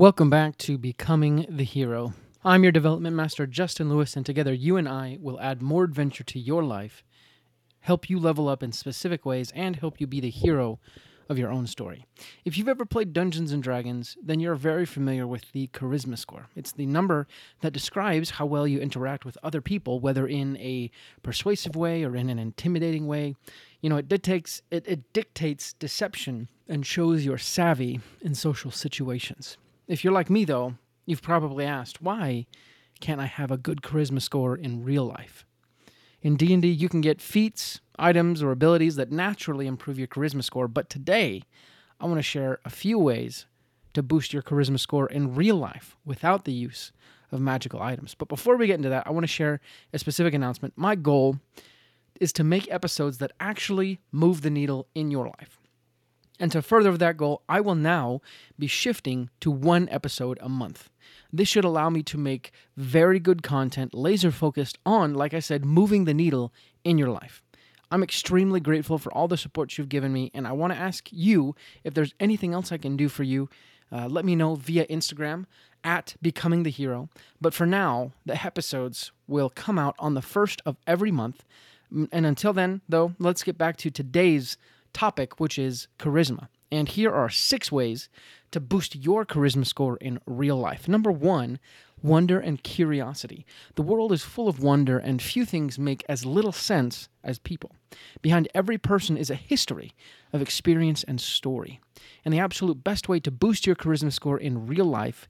Welcome back to Becoming the Hero. I'm your development master, Justin Lewis, and together you and I will add more adventure to your life, help you level up in specific ways, and help you be the hero of your own story. If you've ever played Dungeons and Dragons, then you're very familiar with the charisma score. It's the number that describes how well you interact with other people, whether in a persuasive way or in an intimidating way. You know, it dictates it, it dictates deception and shows your savvy in social situations. If you're like me though, you've probably asked, why can't I have a good charisma score in real life? In D&D, you can get feats, items, or abilities that naturally improve your charisma score, but today I want to share a few ways to boost your charisma score in real life without the use of magical items. But before we get into that, I want to share a specific announcement. My goal is to make episodes that actually move the needle in your life. And to further that goal, I will now be shifting to one episode a month. This should allow me to make very good content, laser focused on, like I said, moving the needle in your life. I'm extremely grateful for all the support you've given me, and I want to ask you if there's anything else I can do for you. Uh, let me know via Instagram at Becoming the Hero. But for now, the episodes will come out on the first of every month. And until then, though, let's get back to today's topic, which is charisma. And here are six ways to boost your charisma score in real life. Number one, wonder and curiosity. The world is full of wonder, and few things make as little sense as people. Behind every person is a history of experience and story. And the absolute best way to boost your charisma score in real life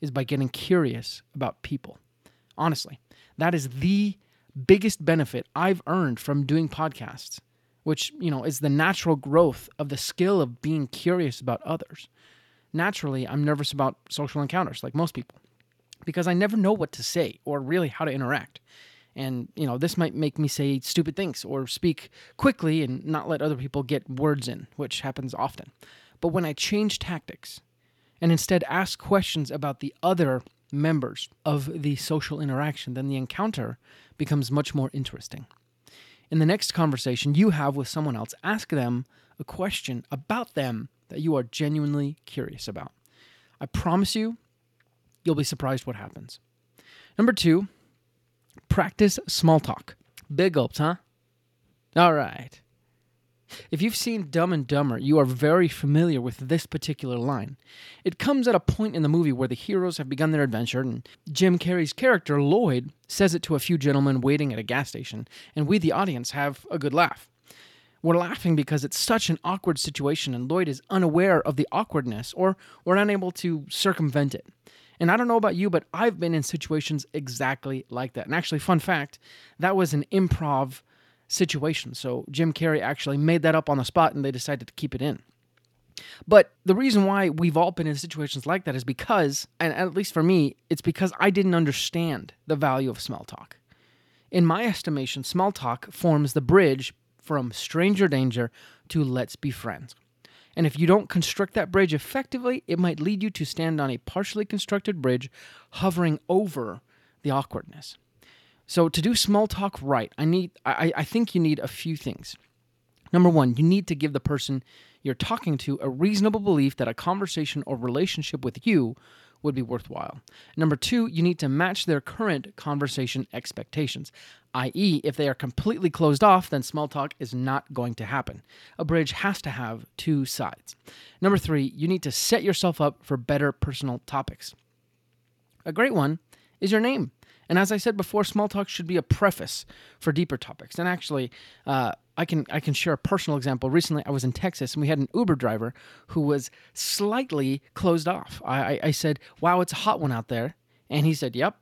is by getting curious about people. Honestly, that is the biggest benefit I've earned from doing podcasts which, you know, is the natural growth of the skill of being curious about others. Naturally, I'm nervous about social encounters like most people because I never know what to say or really how to interact. And, you know, this might make me say stupid things or speak quickly and not let other people get words in, which happens often. But when I change tactics and instead ask questions about the other members of the social interaction, then the encounter becomes much more interesting in the next conversation you have with someone else, ask them a question about them that you are genuinely curious about. I promise you, you'll be surprised what happens. Number two, practice small talk. Big gulps, huh? All right. If you've seen Dumb and Dumber, you are very familiar with this particular line. It comes at a point in the movie where the heroes have begun their adventure, and Jim Carrey's character, Lloyd, says it to a few gentlemen waiting at a gas station, and we, the audience, have a good laugh. We're laughing because it's such an awkward situation, and Lloyd is unaware of the awkwardness, or we're unable to circumvent it. And I don't know about you, but I've been in situations exactly like that. And actually, fun fact, that was an improv situation. So Jim Carrey actually made that up on the spot and they decided to keep it in. But the reason why we've all been in situations like that is because, and at least for me, it's because I didn't understand the value of small talk. In my estimation, small talk forms the bridge from stranger danger to let's be friends. And if you don't construct that bridge effectively, it might lead you to stand on a partially constructed bridge hovering over the awkwardness. So to do small talk right, I need I, I think you need a few things. Number one, you need to give the person you're talking to a reasonable belief that a conversation or relationship with you would be worthwhile. Number two, you need to match their current conversation expectations, i.e., if they are completely closed off, then small talk is not going to happen. A bridge has to have two sides. Number three, you need to set yourself up for better personal topics. A great one is your name. And as I said before, small talk should be a preface for deeper topics. And actually, uh, I can I can share a personal example. Recently, I was in Texas and we had an Uber driver who was slightly closed off. I, I, I said, "Wow, it's a hot one out there," and he said, "Yep."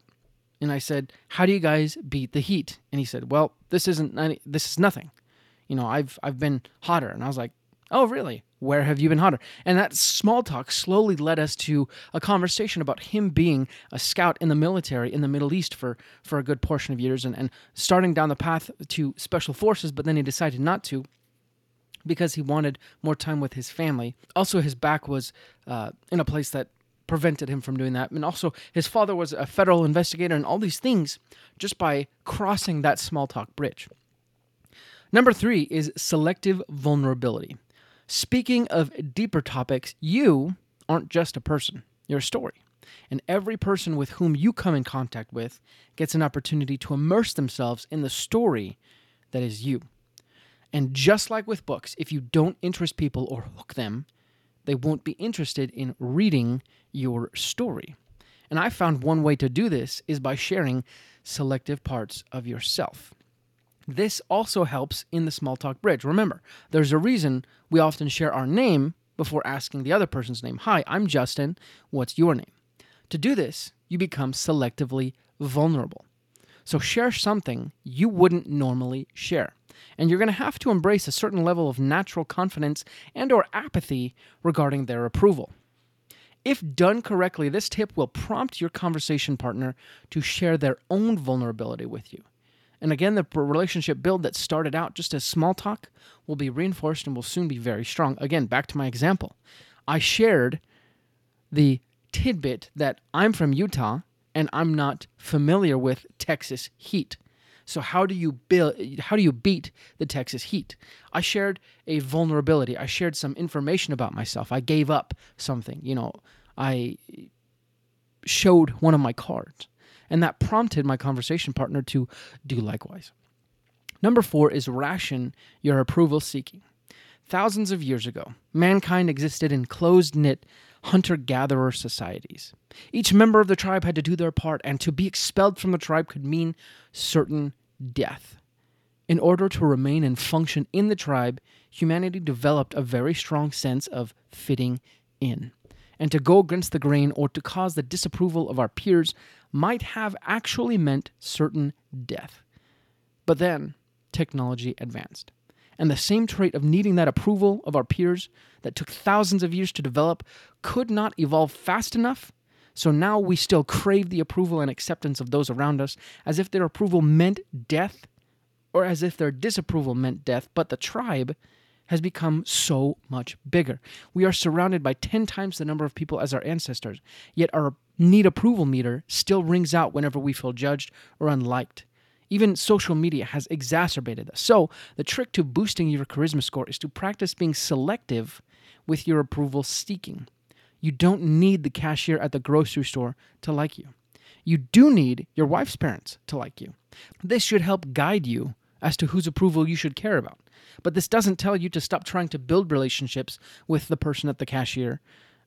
And I said, "How do you guys beat the heat?" And he said, "Well, this isn't this is nothing. You know, I've I've been hotter." And I was like, "Oh, really? Where have you been hotter? And that small talk slowly led us to a conversation about him being a scout in the military in the Middle East for, for a good portion of years and, and starting down the path to special forces, but then he decided not to because he wanted more time with his family. Also, his back was uh, in a place that prevented him from doing that. And also, his father was a federal investigator, and all these things just by crossing that small talk bridge. Number three is selective vulnerability. Speaking of deeper topics, you aren't just a person. your story. And every person with whom you come in contact with gets an opportunity to immerse themselves in the story that is you. And just like with books, if you don't interest people or hook them, they won't be interested in reading your story. And I found one way to do this is by sharing selective parts of yourself. This also helps in the small talk bridge. Remember, there's a reason we often share our name before asking the other person's name. Hi, I'm Justin. What's your name? To do this, you become selectively vulnerable. So share something you wouldn't normally share. And you're going to have to embrace a certain level of natural confidence and or apathy regarding their approval. If done correctly, this tip will prompt your conversation partner to share their own vulnerability with you. And again, the relationship build that started out just as small talk will be reinforced and will soon be very strong. Again, back to my example. I shared the tidbit that I'm from Utah and I'm not familiar with Texas heat. So how do you build how do you beat the Texas heat? I shared a vulnerability. I shared some information about myself. I gave up something, you know. I showed one of my cards. And that prompted my conversation partner to do likewise. Number four is ration your approval seeking. Thousands of years ago, mankind existed in closed knit hunter gatherer societies. Each member of the tribe had to do their part, and to be expelled from the tribe could mean certain death. In order to remain and function in the tribe, humanity developed a very strong sense of fitting in. And to go against the grain or to cause the disapproval of our peers might have actually meant certain death. But then technology advanced. And the same trait of needing that approval of our peers that took thousands of years to develop could not evolve fast enough. So now we still crave the approval and acceptance of those around us as if their approval meant death or as if their disapproval meant death. But the tribe has become so much bigger. We are surrounded by 10 times the number of people as our ancestors, yet our need approval meter still rings out whenever we feel judged or unliked. Even social media has exacerbated this. So, the trick to boosting your charisma score is to practice being selective with your approval seeking. You don't need the cashier at the grocery store to like you. You do need your wife's parents to like you. This should help guide you as to whose approval you should care about. But this doesn't tell you to stop trying to build relationships with the person at the cashier,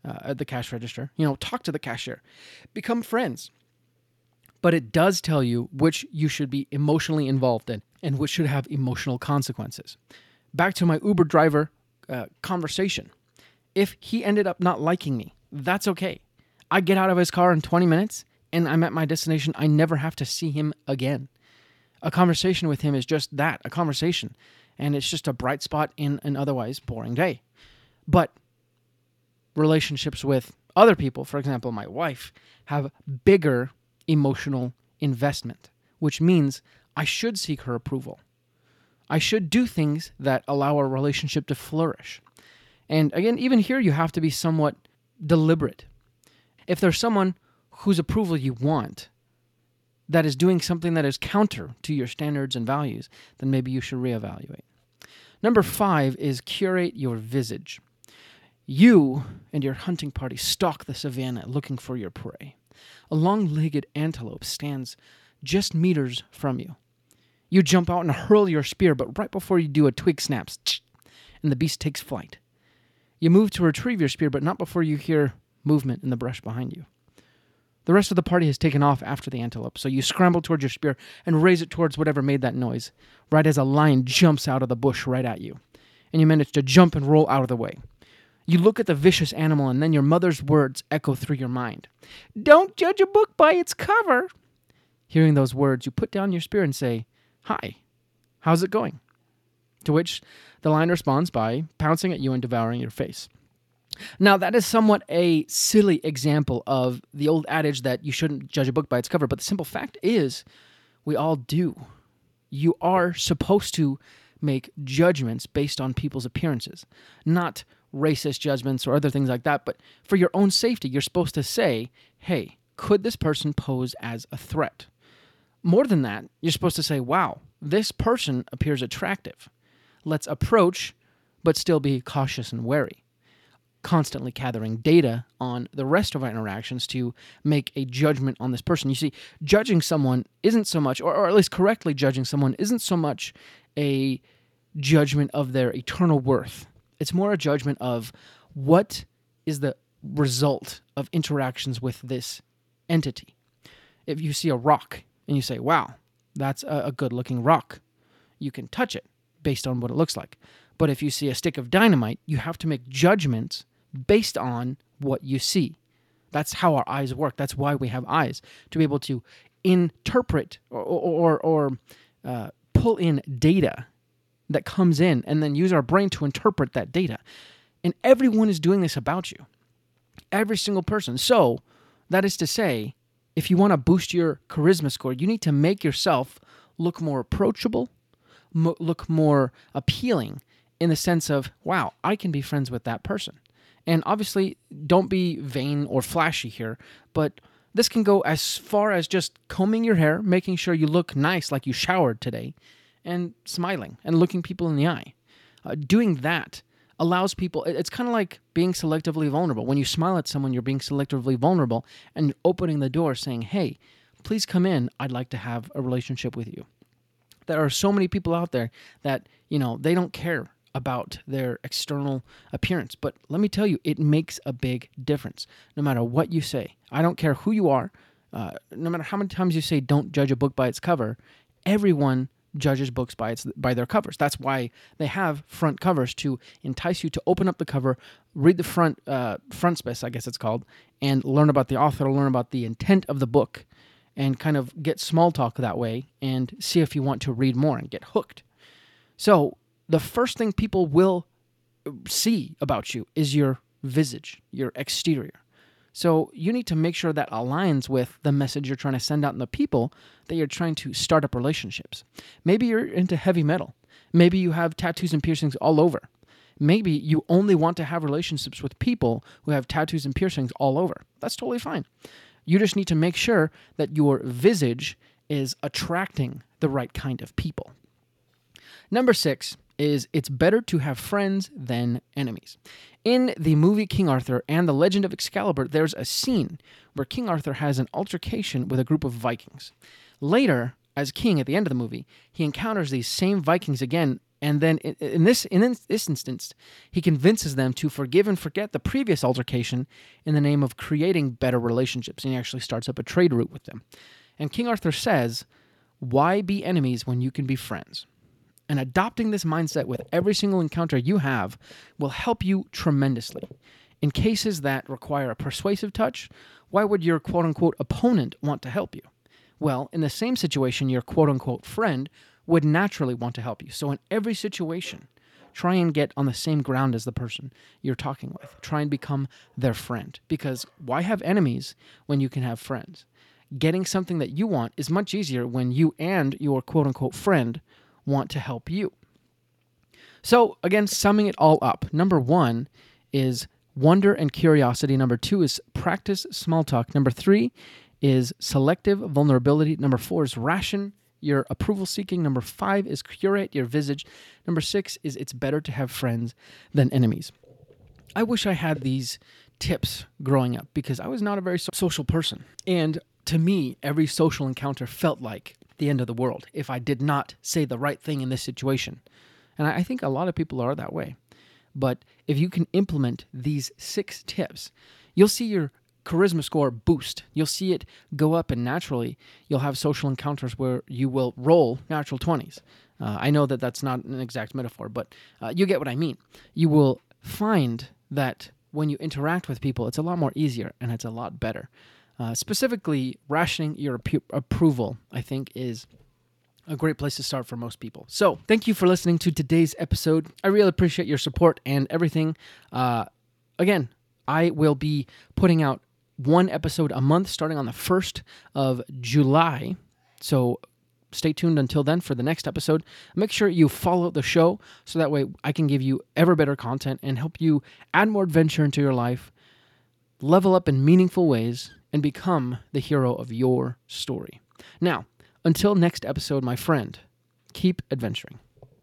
uh, at the cash register. You know, talk to the cashier, become friends. But it does tell you which you should be emotionally involved in and which should have emotional consequences. Back to my Uber driver uh, conversation. If he ended up not liking me, that's okay. I get out of his car in 20 minutes and I'm at my destination. I never have to see him again. A conversation with him is just that a conversation and it's just a bright spot in an otherwise boring day. But relationships with other people, for example, my wife, have bigger emotional investment, which means I should seek her approval. I should do things that allow our relationship to flourish. And again, even here, you have to be somewhat deliberate. If there's someone whose approval you want, that is doing something that is counter to your standards and values, then maybe you should reevaluate. Number five is curate your visage. You and your hunting party stalk the savannah looking for your prey. A long legged antelope stands just meters from you. You jump out and hurl your spear, but right before you do, a twig snaps, and the beast takes flight. You move to retrieve your spear, but not before you hear movement in the brush behind you. The rest of the party has taken off after the antelope, so you scramble towards your spear and raise it towards whatever made that noise, right as a lion jumps out of the bush right at you. And you manage to jump and roll out of the way. You look at the vicious animal, and then your mother's words echo through your mind Don't judge a book by its cover. Hearing those words, you put down your spear and say, Hi, how's it going? To which the lion responds by pouncing at you and devouring your face. Now, that is somewhat a silly example of the old adage that you shouldn't judge a book by its cover, but the simple fact is, we all do. You are supposed to make judgments based on people's appearances, not racist judgments or other things like that, but for your own safety, you're supposed to say, hey, could this person pose as a threat? More than that, you're supposed to say, wow, this person appears attractive. Let's approach, but still be cautious and wary constantly gathering data on the rest of our interactions to make a judgment on this person. You see, judging someone isn't so much, or, or at least correctly judging someone isn't so much a judgment of their eternal worth. It's more a judgment of what is the result of interactions with this entity. If you see a rock and you say, wow, that's a, good looking rock, you can touch it based on what it looks like. But if you see a stick of dynamite, you have to make judgments based on what you see. That's how our eyes work. That's why we have eyes to be able to interpret or or, or uh, pull in data that comes in, and then use our brain to interpret that data. And everyone is doing this about you. Every single person. So that is to say, if you want to boost your charisma score, you need to make yourself look more approachable, mo- look more appealing in the sense of, wow, I can be friends with that person. And obviously, don't be vain or flashy here, but this can go as far as just combing your hair, making sure you look nice like you showered today, and smiling and looking people in the eye. Uh, doing that allows people, it's kind of like being selectively vulnerable. When you smile at someone, you're being selectively vulnerable and opening the door saying, hey, please come in. I'd like to have a relationship with you. There are so many people out there that, you know, they don't care about their external appearance. But let me tell you, it makes a big difference no matter what you say. I don't care who you are, uh, no matter how many times you say don't judge a book by its cover, everyone judges books by its by their covers. That's why they have front covers to entice you to open up the cover, read the front uh, frontispiece, I guess it's called, and learn about the author, learn about the intent of the book, and kind of get small talk that way, and see if you want to read more and get hooked. So the first thing people will see about you is your visage, your exterior. So you need to make sure that aligns with the message you're trying to send out in the people that you're trying to start up relationships. Maybe you're into heavy metal. Maybe you have tattoos and piercings all over. Maybe you only want to have relationships with people who have tattoos and piercings all over. That's totally fine. You just need to make sure that your visage is attracting the right kind of people. Number six is it's better to have friends than enemies. In the movie King Arthur and The Legend of Excalibur, there's a scene where King Arthur has an altercation with a group of Vikings. Later, as king at the end of the movie, he encounters these same Vikings again, and then in this in this instance, he convinces them to forgive and forget the previous altercation in the name of creating better relationships, and he actually starts up a trade route with them. And King Arthur says, "Why be enemies when you can be friends?" And adopting this mindset with every single encounter you have will help you tremendously. In cases that require a persuasive touch, why would your quote unquote opponent want to help you? Well, in the same situation, your quote unquote friend would naturally want to help you. So, in every situation, try and get on the same ground as the person you're talking with. Try and become their friend. Because why have enemies when you can have friends? Getting something that you want is much easier when you and your quote unquote friend want to help you. So, again, summing it all up number one is wonder and curiosity. Number two is practice small talk. Number three is selective vulnerability. Number four is ration your approval seeking. Number five is curate your visage. Number six is it's better to have friends than enemies. I wish I had these tips growing up because I was not a very social person. And to me, every social encounter felt like the end of the world if I did not say the right thing in this situation. And I think a lot of people are that way. But if you can implement these six tips, you'll see your charisma score boost. You'll see it go up, and naturally, you'll have social encounters where you will roll natural 20s. Uh, I know that that's not an exact metaphor, but uh, you get what I mean. You will find that when you interact with people, it's a lot more easier and it's a lot better. Uh, specifically, rationing your ap- approval, I think, is a great place to start for most people. So, thank you for listening to today's episode. I really appreciate your support and everything. Uh, again, I will be putting out one episode a month starting on the 1st of July. So, stay tuned until then for the next episode. Make sure you follow the show so that way I can give you ever better content and help you add more adventure into your life, level up in meaningful ways, and become the hero of your story. Now, until next episode, my friend, keep adventuring.